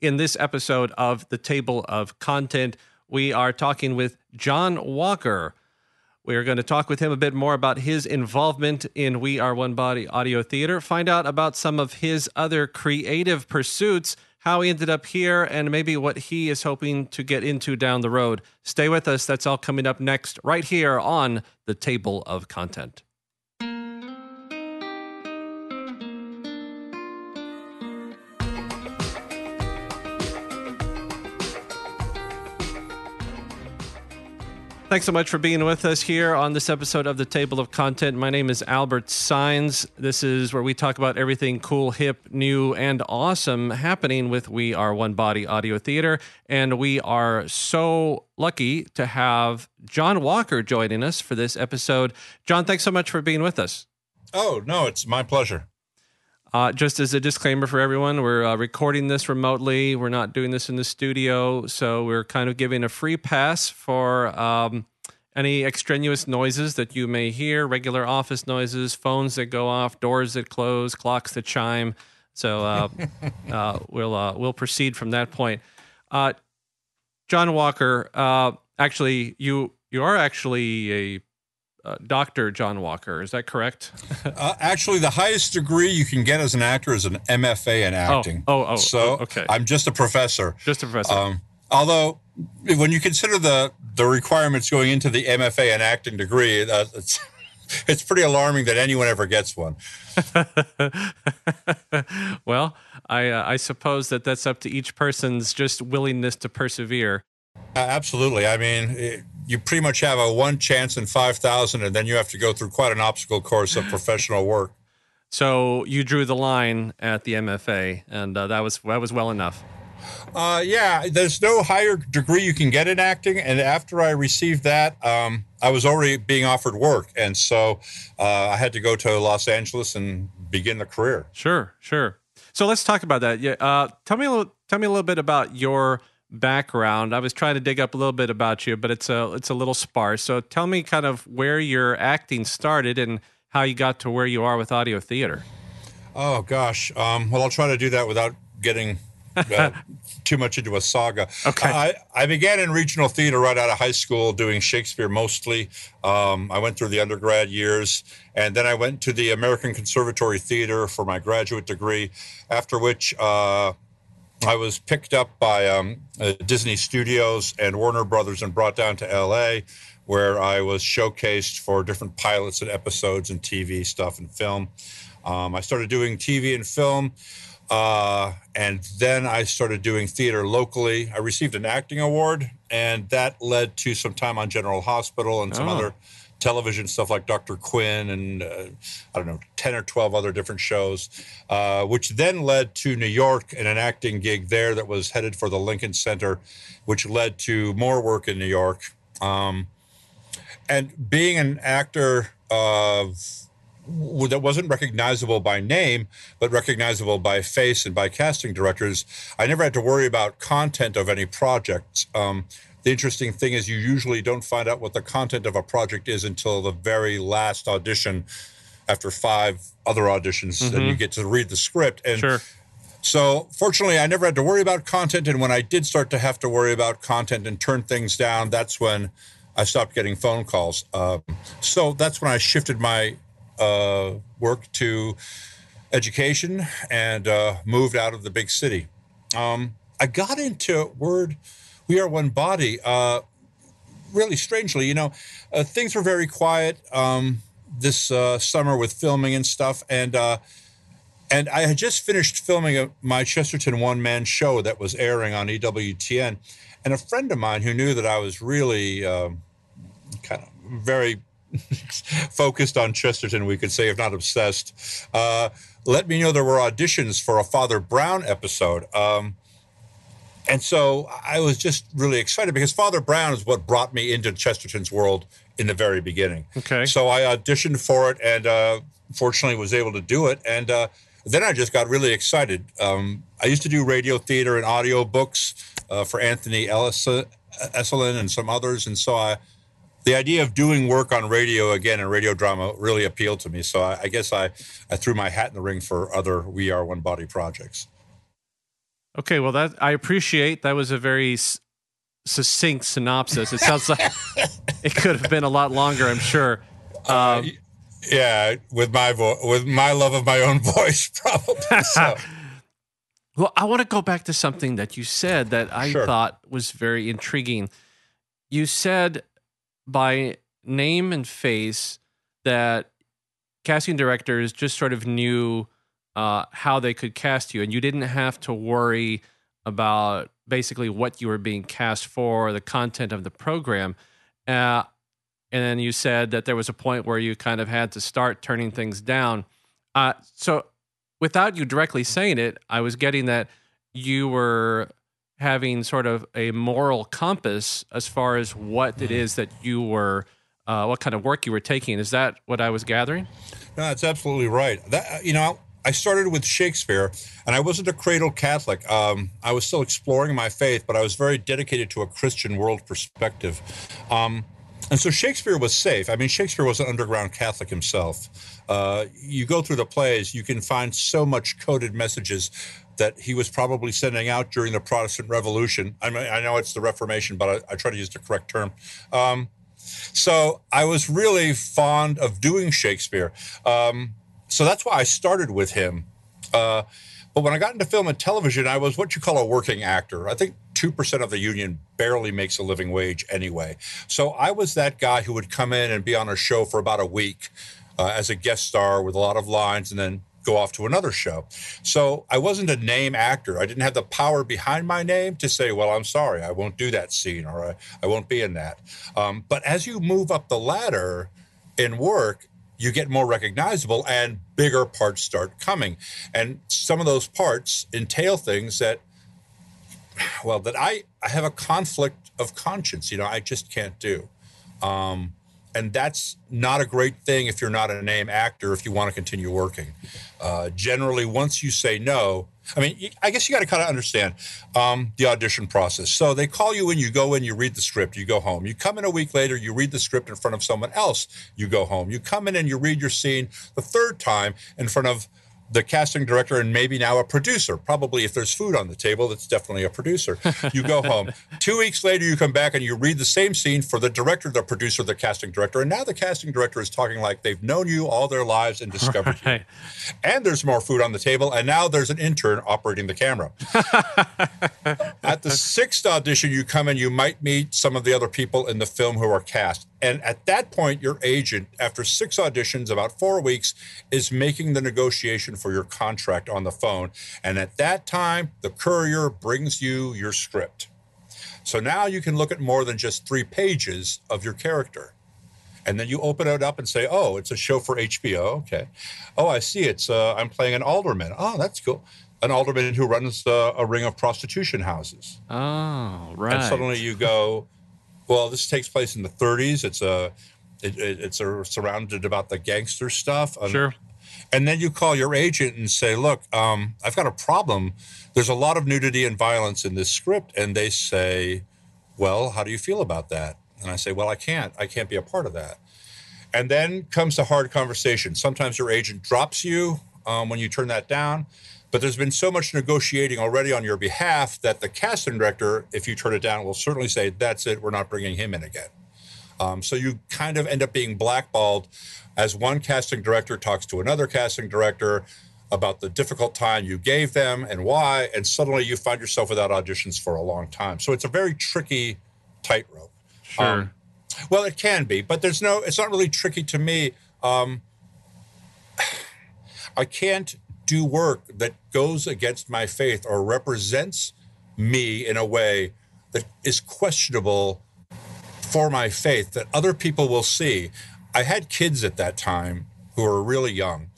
In this episode of the Table of Content, we are talking with John Walker. We are going to talk with him a bit more about his involvement in We Are One Body Audio Theater, find out about some of his other creative pursuits, how he ended up here, and maybe what he is hoping to get into down the road. Stay with us. That's all coming up next, right here on the Table of Content. Thanks so much for being with us here on this episode of the Table of Content. My name is Albert Signs. This is where we talk about everything cool, hip, new, and awesome happening with We Are One Body Audio Theater. And we are so lucky to have John Walker joining us for this episode. John, thanks so much for being with us. Oh, no, it's my pleasure. Uh, just as a disclaimer for everyone, we're uh, recording this remotely. We're not doing this in the studio, so we're kind of giving a free pass for um, any extraneous noises that you may hear, regular office noises, phones that go off, doors that close, clocks that chime. So uh, uh we'll uh, we'll proceed from that point. Uh, John Walker, actually, you you are actually a uh, Dr. John Walker. Is that correct? uh, actually, the highest degree you can get as an actor is an MFA in oh, acting. Oh, oh, oh so okay. I'm just a professor. Just a professor. Um, although, when you consider the the requirements going into the MFA in acting degree, uh, it's it's pretty alarming that anyone ever gets one. well, I uh, I suppose that that's up to each person's just willingness to persevere. absolutely. I mean. It, you pretty much have a one chance in 5,000, and then you have to go through quite an obstacle course of professional work. So you drew the line at the MFA, and uh, that was that was well enough. Uh, yeah, there's no higher degree you can get in acting, and after I received that, um, I was already being offered work, and so uh, I had to go to Los Angeles and begin the career. Sure, sure. So let's talk about that. Yeah, uh, tell me a little. Tell me a little bit about your background. I was trying to dig up a little bit about you, but it's a it's a little sparse. So tell me kind of where your acting started and how you got to where you are with audio theater. Oh gosh. Um, well, I'll try to do that without getting uh, too much into a saga. Okay. I, I began in regional theater right out of high school, doing Shakespeare mostly. Um, I went through the undergrad years, and then I went to the American Conservatory Theater for my graduate degree. After which, uh, I was picked up by um, uh, Disney Studios and Warner Brothers and brought down to LA, where I was showcased for different pilots and episodes and TV stuff and film. Um, I started doing TV and film, uh, and then I started doing theater locally. I received an acting award, and that led to some time on General Hospital and some oh. other television stuff like Dr. Quinn and uh, I don't know, 10 or 12 other different shows, uh, which then led to New York and an acting gig there that was headed for the Lincoln Center, which led to more work in New York. Um, and being an actor of that wasn't recognizable by name, but recognizable by face and by casting directors. I never had to worry about content of any projects. Um, the interesting thing is you usually don't find out what the content of a project is until the very last audition after five other auditions mm-hmm. and you get to read the script and sure. so fortunately i never had to worry about content and when i did start to have to worry about content and turn things down that's when i stopped getting phone calls um, so that's when i shifted my uh, work to education and uh, moved out of the big city um, i got into word we are one body. Uh, really strangely, you know, uh, things were very quiet um, this uh, summer with filming and stuff, and uh, and I had just finished filming a, my Chesterton one man show that was airing on EWTN, and a friend of mine who knew that I was really um, kind of very focused on Chesterton, we could say, if not obsessed, uh, let me know there were auditions for a Father Brown episode. Um, and so I was just really excited because Father Brown is what brought me into Chesterton's world in the very beginning. Okay. So I auditioned for it and uh, fortunately was able to do it. And uh, then I just got really excited. Um, I used to do radio theater and audio books uh, for Anthony Ellis, uh, Esolen and some others. And so I, the idea of doing work on radio again and radio drama really appealed to me. So I, I guess I, I threw my hat in the ring for other We Are One Body projects. Okay, well, that I appreciate. That was a very s- succinct synopsis. It sounds like it could have been a lot longer. I'm sure. Um, yeah, with my vo- with my love of my own voice, probably. So. well, I want to go back to something that you said that I Sure. thought was very intriguing. You said by name and face that casting directors just sort of knew uh, how they could cast you, and you didn't have to worry about basically what you were being cast for, the content of the program. Uh, and then you said that there was a point where you kind of had to start turning things down. Uh, so, without you directly saying it, I was getting that you were having sort of a moral compass as far as what it is that you were, uh, what kind of work you were taking. Is that what I was gathering? No, that's absolutely right. That you know, I started with Shakespeare, and I wasn't a cradle Catholic. Um, I was still exploring my faith, but I was very dedicated to a Christian world perspective. Um, and so Shakespeare was safe. I mean, Shakespeare was an underground Catholic himself. Uh, you go through the plays, you can find so much coded messages that he was probably sending out during the Protestant Revolution. I mean, I know it's the Reformation, but I, I try to use the correct term. Um, so I was really fond of doing Shakespeare. Um, so that's why I started with him. Uh, but when I got into film and television, I was what you call a working actor. I think 2% of the union barely makes a living wage anyway. So I was that guy who would come in and be on a show for about a week uh, as a guest star with a lot of lines and then go off to another show. So I wasn't a name actor. I didn't have the power behind my name to say, well, I'm sorry, I won't do that scene or I, I won't be in that. Um, but as you move up the ladder in work, you get more recognizable and bigger parts start coming. And some of those parts entail things that, well, that I, I have a conflict of conscience, you know, I just can't do. Um, and that's not a great thing if you're not a name actor if you want to continue working uh, generally once you say no i mean I guess you got to kind of understand um, the audition process. So they call you in you go in you read the script you go home. You come in a week later you read the script in front of someone else you go home. You come in and you read your scene the third time in front of the casting director and maybe now a producer. Probably if there's food on the table, that's definitely a producer. You go home. Two weeks later, you come back and you read the same scene for the director, the producer, the casting director. And now the casting director is talking like they've known you all their lives and discovered you. And there's more food on the table. And now there's an intern operating the camera. at the sixth audition, you come in, you might meet some of the other people in the film who are cast. And at that point, your agent, after six auditions, about four weeks, is making the negotiation for your contract on the phone. And at that time, the courier brings you your script. So now you can look at more than just three pages of your character. And then you open it up and say, "Oh, it's a show for HBO." Okay. Oh, I see. It's uh, I'm playing an alderman. Oh, that's cool. An alderman who runs uh, a ring of prostitution houses. Oh, right. And suddenly you go, well, this takes place in the 30s. It's a, it, it, it's a, surrounded about the gangster stuff. And, Sure. And then you call your agent and say, look, um, I've got a problem. There's a lot of nudity and violence in this script. And they say, well, how do you feel about that? And I say, well, I can't. I can't be a part of that. And then comes the hard conversation. Sometimes your agent drops you um, when you turn that down. But there's been so much negotiating already on your behalf that the casting director, if you turn it down, will certainly say, that's it, we're not bringing him in again. Um, so you kind of end up being blackballed as one casting director talks to another casting director about the difficult time you gave them and why. And suddenly you find yourself without auditions for a long time. So it's a very tricky tightrope. Sure. Um, well, it can be, but there's no, it's not really tricky to me. Um, I can't do work that goes against my faith or represents me in a way that is questionable for my faith that other people will see. I had kids at that time who were really young,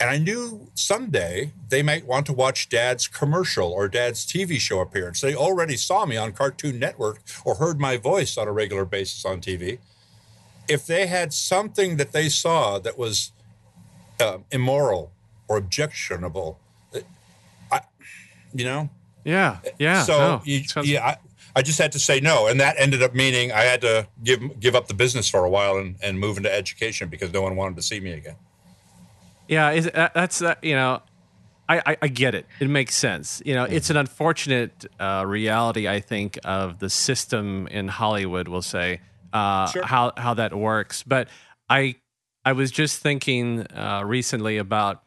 and I knew someday they might want to watch dad's commercial or dad's TV show appearance. They already saw me on Cartoon Network or heard my voice on a regular basis on TV. If they had something that they saw that was uh, immoral or objectionable, I, you know, yeah. Yeah. so no, you, sounds- yeah, I, I just had to say no, and that ended up meaning I had to give give up the business for a while and, and move into education because no one wanted to see me again. Yeah, is, that- that's that. You know, I, I, get it. It makes sense. You know, it's an unfortunate uh, reality, I think, of the system in Hollywood. We'll say uh, Sure. how how that works. But I I was just thinking uh, recently about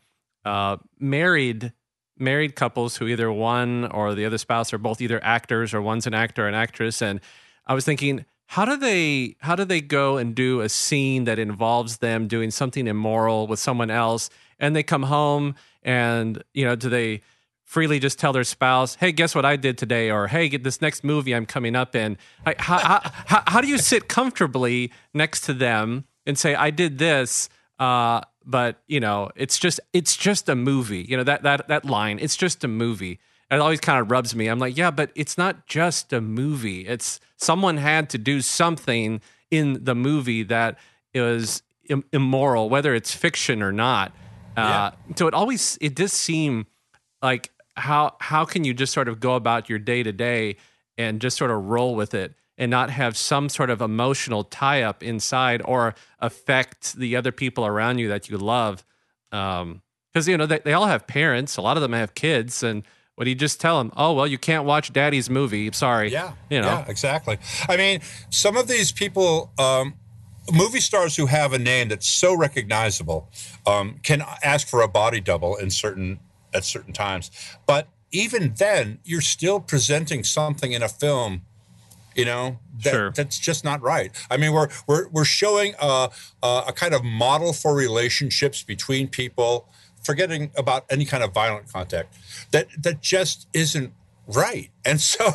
uh, married married couples who either one or the other spouse are both either actors or one's an actor or an actress, and I was thinking. How do they how do they go and do a scene that involves them doing something immoral with someone else? And they come home and you know do they freely just tell their spouse hey guess what i did today? or hey get this next movie i'm coming up in. How, how, how, how do you sit comfortably next to them and say i did this uh, but you know it's just it's just a movie. You know that that that line it's just a movie. And it always kind of rubs me. I'm like yeah but it's not just a movie. It's someone had to do something in the movie that is Im- immoral whether it's fiction or not. Uh, so it always it does seem like how how can you just sort of go about your day to day and just sort of roll with it and not have some sort of emotional tie up inside or affect the other people around you that you love because you know they, they all have parents a lot of them have kids and what do you just tell them oh well you can't watch daddy's movie sorry Yeah, you know yeah, exactly. I mean, some of these people, um, movie stars who have a name that's so recognizable, um, can ask for a body double in certain at certain times. But even then, you're still presenting something in a film. You know that, Sure. that's just not right. I mean, we're we're we're showing a, a a kind of model for relationships between people, forgetting about any kind of violent contact. That that just isn't right. And so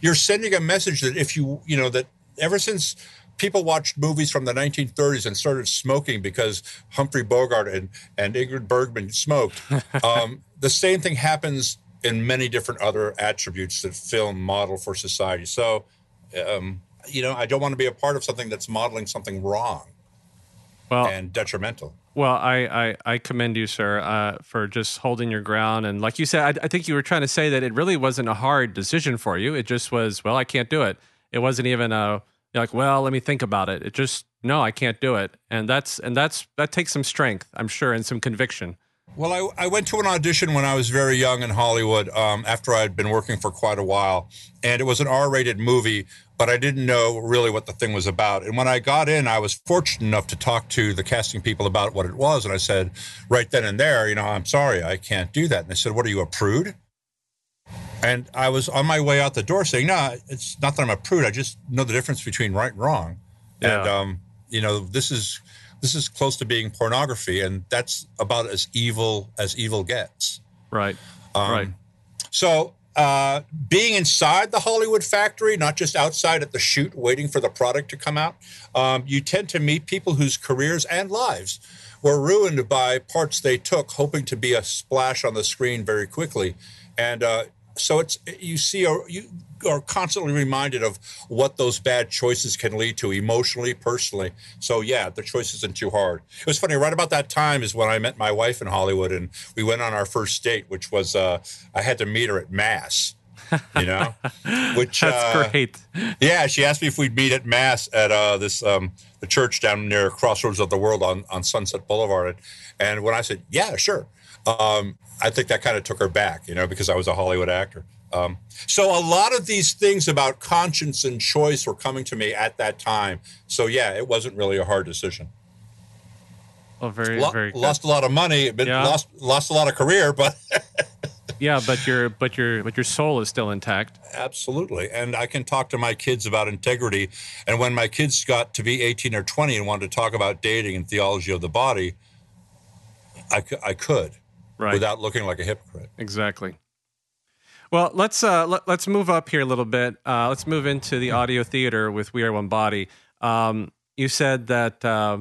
you're sending a message that if you you know that ever since people watched movies from the 1930s and started smoking because Humphrey Bogart and and Ingrid Bergman smoked, um, the same thing happens in many different other attributes that film model for society. So. Um, you know, I don't want to be a part of something that's modeling something wrong well and detrimental. Well, I, I, I commend you, sir, uh, for just holding your ground. And like you said, I, I think you were trying to say that it really wasn't a hard decision for you. It just was, well, I can't do it. It wasn't even a you're like, well, let me think about it. It just no, I can't do it. And that's and that's that takes some strength, I'm sure, and some conviction. Well, I, I went to an audition when I was very young in Hollywood um, after I'd been working for quite a while. And it was an R rated movie, but I didn't know really what the thing was about. And when I got in, I was fortunate enough to talk to the casting people about what it was. And I said, right then and there, you know, I'm sorry, I can't do that. And they said, What are you, a prude? And I was on my way out the door saying, No, it's not that I'm a prude. I just know the difference between right and wrong. And, Yeah. um, you know, this is. This is close to being pornography, and that's about as evil as evil gets. Right. Um, right. So, uh, being inside the Hollywood factory, not just outside at the shoot waiting for the product to come out, um, you tend to meet people whose careers and lives were ruined by parts they took, hoping to be a splash on the screen very quickly. And uh, so it's you see, or you are constantly reminded of what those bad choices can lead to emotionally, personally. So yeah, the choice isn't too hard. It was funny. Right about that time is when I met my wife in Hollywood, and we went on our first date, which was uh, I had to meet her at mass. You know, which That's uh, great. yeah, she asked me if we'd meet at mass at uh, this um, the church down near Crossroads of the World on, on Sunset Boulevard, and when I said yeah, sure, um, I think that kind of took her back, you know, because I was a Hollywood actor. Um, so a lot of these things about conscience and choice were coming to me at that time. So yeah, it wasn't really a hard decision. Well, very, Lo- very good. lost a lot of money, but Yeah. lost lost a lot of career, but Yeah, but your but your but your soul is still intact. Absolutely. And I can talk to my kids about integrity. And when my kids got to be 18 or 20 and wanted to talk about dating and theology of the body, I, I could Right. without looking like a hypocrite. Exactly. Well, let's uh, let, let's move up here a little bit. Uh, let's move into the audio theater with We Are One Body. Um, you said that uh,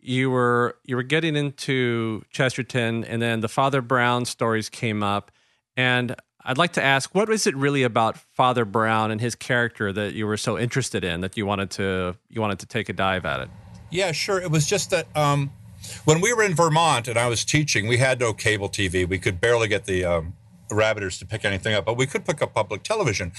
you were you were getting into Chesterton, and then the Father Brown stories came up, and I'd like to ask, what was it really about Father Brown and his character that you were so interested in that you wanted to you wanted to take a dive at it? Yeah, sure. It was just that um, when we were in Vermont and I was teaching, we had no cable TV. We could barely get the um, rabbiters to pick anything up, but we could pick up public television.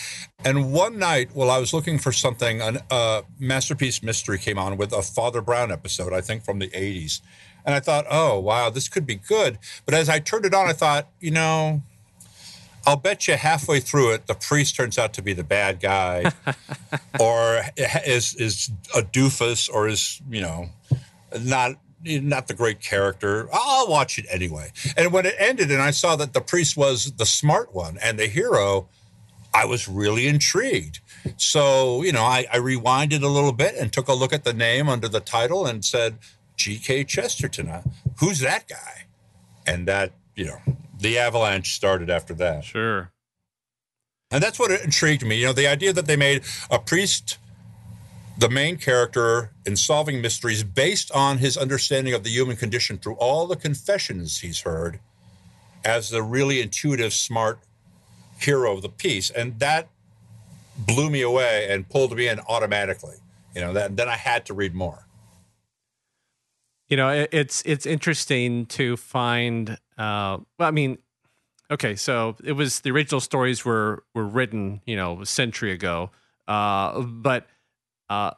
And one night, while I was looking for something, a uh, Masterpiece Mystery came on with a Father Brown episode, I think from the 80s. And I thought, oh, wow, this could be good. But as I turned it on, I thought, you know, I'll bet you halfway through it, the priest turns out to be the bad guy, or is is a doofus, or is you know not not the great character. I'll watch it anyway. And when it ended, and I saw that the priest was the smart one and the hero, I was really intrigued. So you know, I, I rewinded a little bit and took a look at the name under the title and said, G.K. Chesterton. Who's that guy? And that you know the avalanche started after that. Sure. And that's what intrigued me. You know, the idea that they made a priest the main character in solving mysteries based on his understanding of the human condition through all the confessions he's heard as the really intuitive, smart hero of the piece. And that blew me away and pulled me in automatically. You know, that, then I had to read more. You know, it's it's interesting to find. Uh, well, I mean, okay, so it was the original stories were were written, you know, a century ago, uh, but uh,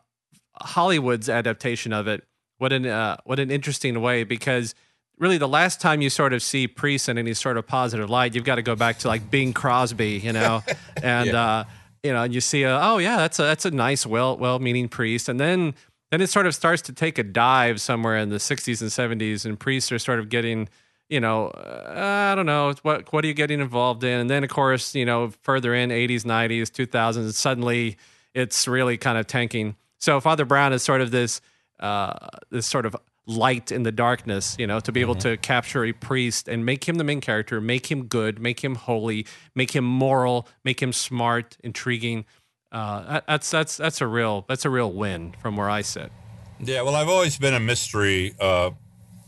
Hollywood's adaptation of it. What an uh, what an interesting way because really the last time you sort of see priests in any sort of positive light, you've got to go back to like Bing Crosby, you know, and yeah. uh, you know, and you see, a, oh yeah, that's a that's a nice, well well meaning priest, and then then it sort of starts to take a dive somewhere in the 60s and 70s and priests are sort of getting you know uh, i don't know what what are you getting involved in and then of course you know further in 80s 90s 2000s suddenly it's really kind of tanking so father brown is sort of this uh, this sort of light in the darkness you know to be able mm-hmm. to capture a priest and make him the main character make him good make him holy make him moral make him smart intriguing uh, that's that's that's a real that's a real win from where I sit. Yeah, well, I've always been a mystery, uh,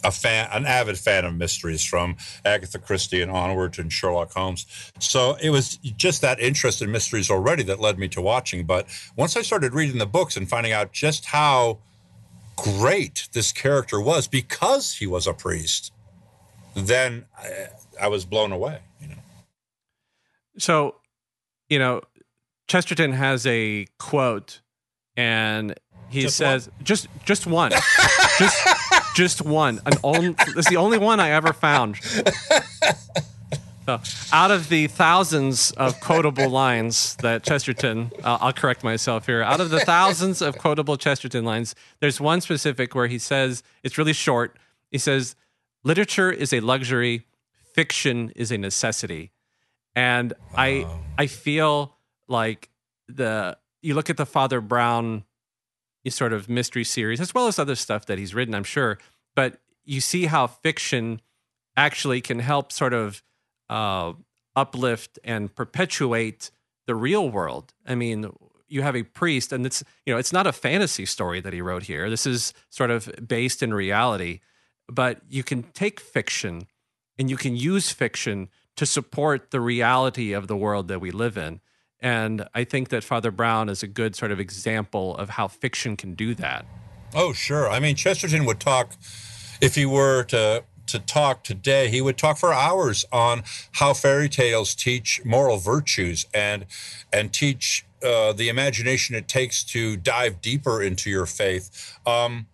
a fan, an avid fan of mysteries from Agatha Christie and onward to Sherlock Holmes. So it was just that interest in mysteries already that led me to watching. But once I started reading the books and finding out just how great this character was because he was a priest, then I, I was blown away. You know. So, you know, Chesterton has a quote, and he just says, one. "Just, just one, just, just one. An only, it's the only one I ever found." So, out of the thousands of quotable lines that Chesterton, uh, I'll correct myself here. Out of the thousands of quotable Chesterton lines, there's one specific where he says, it's really short. He says, Literature is a luxury, fiction is a necessity. And I, I feel like the you look at the Father Brown sort of mystery series as well as other stuff that he's written, I'm sure, but you see how fiction actually can help sort of uh, uplift and perpetuate the real world. I mean, you have a priest, and it's you know it's not a fantasy story that he wrote here. This is sort of based in reality, but you can take fiction and you can use fiction to support the reality of the world that we live in. And I think that Father Brown is a good sort of example of how fiction can do that. Oh, sure. I mean, Chesterton would talk, if he were to to talk today, he would talk for hours on how fairy tales teach moral virtues and and teach uh, the imagination it takes to dive deeper into your faith. Um,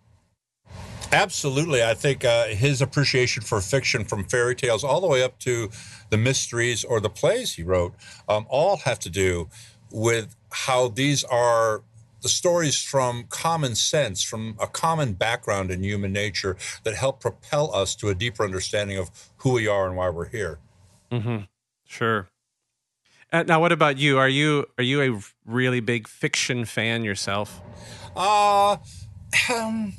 absolutely, I think uh, his appreciation for fiction, from fairy tales all the way up to the mysteries or the plays he wrote um, all have to do with how these are the stories from common sense, from a common background in human nature that help propel us to a deeper understanding of who we are and why we're here. Mm-hmm. Sure. Uh, now, what about you? Are you are you a really big fiction fan yourself? Uh um,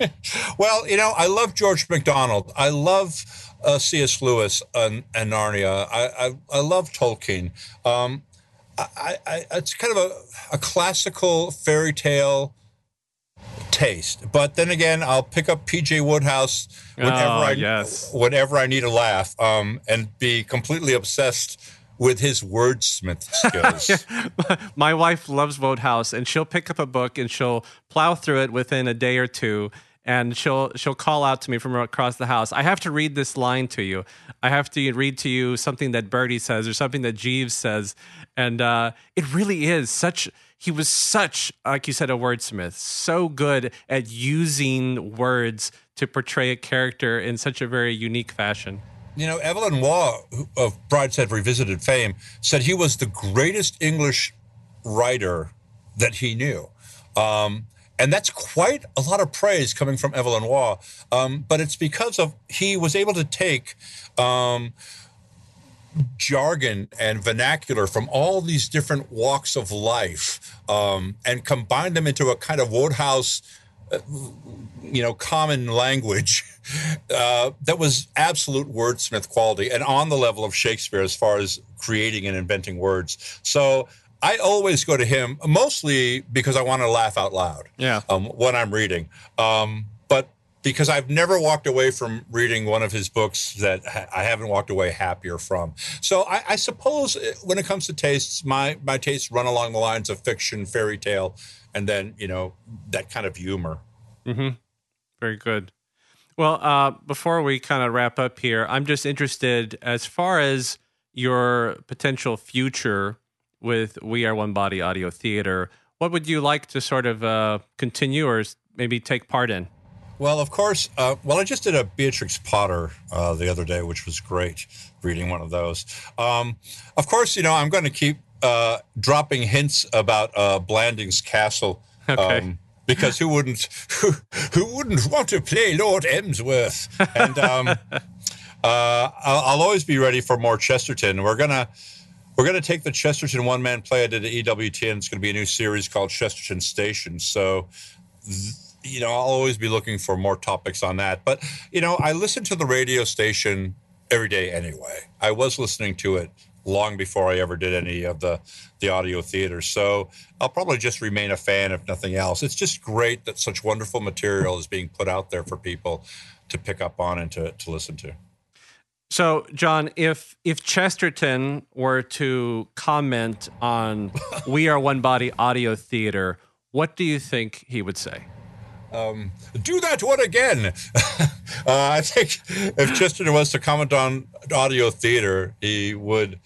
well, you know, I love George MacDonald. I love uh, C.S. Lewis and, and Narnia. I, I, I love Tolkien. Um, I, I, it's kind of a, a classical fairy tale taste. But then again, I'll pick up PJ Wodehouse whenever oh, I yes. whenever I need a laugh, um, and be completely obsessed with his wordsmith skills. My wife loves Wodehouse, and she'll pick up a book and she'll plow through it within a day or two and she'll she'll call out to me from across the house. I have to read this line to you. I have to read to you something that Bertie says or something that Jeeves says, and uh, it really is such. He was such, like you said, a wordsmith, so good at using words to portray a character in such a very unique fashion. You know, Evelyn Waugh of Brideshead Revisited fame said he was the greatest English writer that he knew. Um, and that's quite a lot of praise coming from Evelyn Waugh. Um, but it's because of he was able to take um, jargon and vernacular from all these different walks of life um, and combine them into a kind of Wodehouse, uh, you know, common language uh, that was absolute wordsmith quality and on the level of Shakespeare as far as creating and inventing words. So I always go to him mostly because I want to laugh out loud. Yeah. Um, when I'm reading, um, but because I've never walked away from reading one of his books that ha- I haven't walked away happier from. So I, I, suppose uh, when it comes to tastes, my my tastes run along the lines of fiction, fairy tale, and then you know that kind of humor. Mm-hmm. Very good. Well, uh, before we kind of wrap up here, I'm just interested as far as your potential future with We Are One Body Audio Theater. What would you like to sort of uh, continue or maybe take part in? Well, of course. Uh, well, I just did a Beatrix Potter uh, the other day, which was great. Reading one of those. Um, of course, you know I'm going to keep uh, dropping hints about uh, Blandings Castle. Okay. Um, because who wouldn't who, who, wouldn't want to play Lord Emsworth? And um, uh, I'll, I'll, always be ready for more Chesterton. We're gonna we're to take the Chesterton one man play I did at EWTN. It's to be a new series called Chesterton Station. So, you know, I'll always be looking for more topics on that. But, you know, I listen to the radio station every day anyway. I was listening to it long before I ever did any of the the audio theater. So I'll probably just remain a fan if nothing else. It's just great that such wonderful material is being put out there for people to pick up on and to, to listen to. So, John, if if Chesterton were to comment on "We Are One Body" audio theater, what do you think he would say? Um, do that one again. uh, I think if Chesterton was to comment on audio theater, he would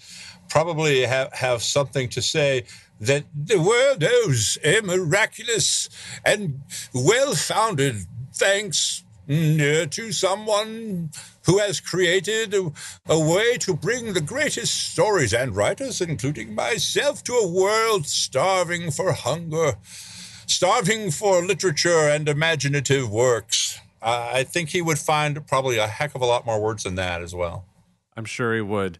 probably have, have something to say that the world owes a miraculous and well founded thanks to someone who has created a, a, way to bring the greatest stories and writers, including myself, to a world starving for hunger, starving for literature and imaginative works. Uh, I think he would find probably a heck of a lot more words than that as well. I'm sure he would.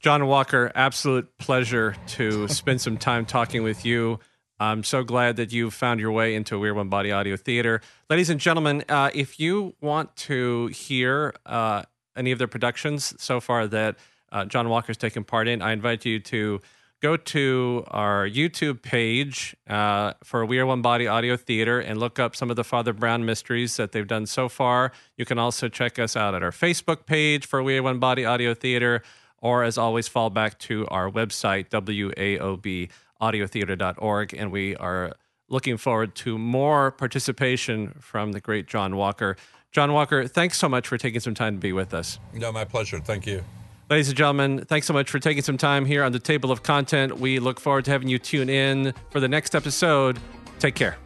John Walker, absolute pleasure to spend some time talking with you. I'm so glad that you found your way into We Are One Body Audio Theater. Ladies and gentlemen, uh, if you want to hear uh, any of the productions so far that uh, John Walker's taken part in, I invite you to go to our YouTube page uh, for We Are One Body Audio Theater and look up some of the Father Brown mysteries that they've done so far. You can also check us out at our Facebook page for We Are One Body Audio Theater, or as always, fall back to our website, WAOB audiotheater.org, and we are looking forward to more participation from the great John Walker. John Walker, thanks so much for taking some time to be with us. No, my pleasure. Thank you. Ladies and gentlemen, thanks so much for taking some time here on the table of content. We look forward to having you tune in for the next episode. Take care.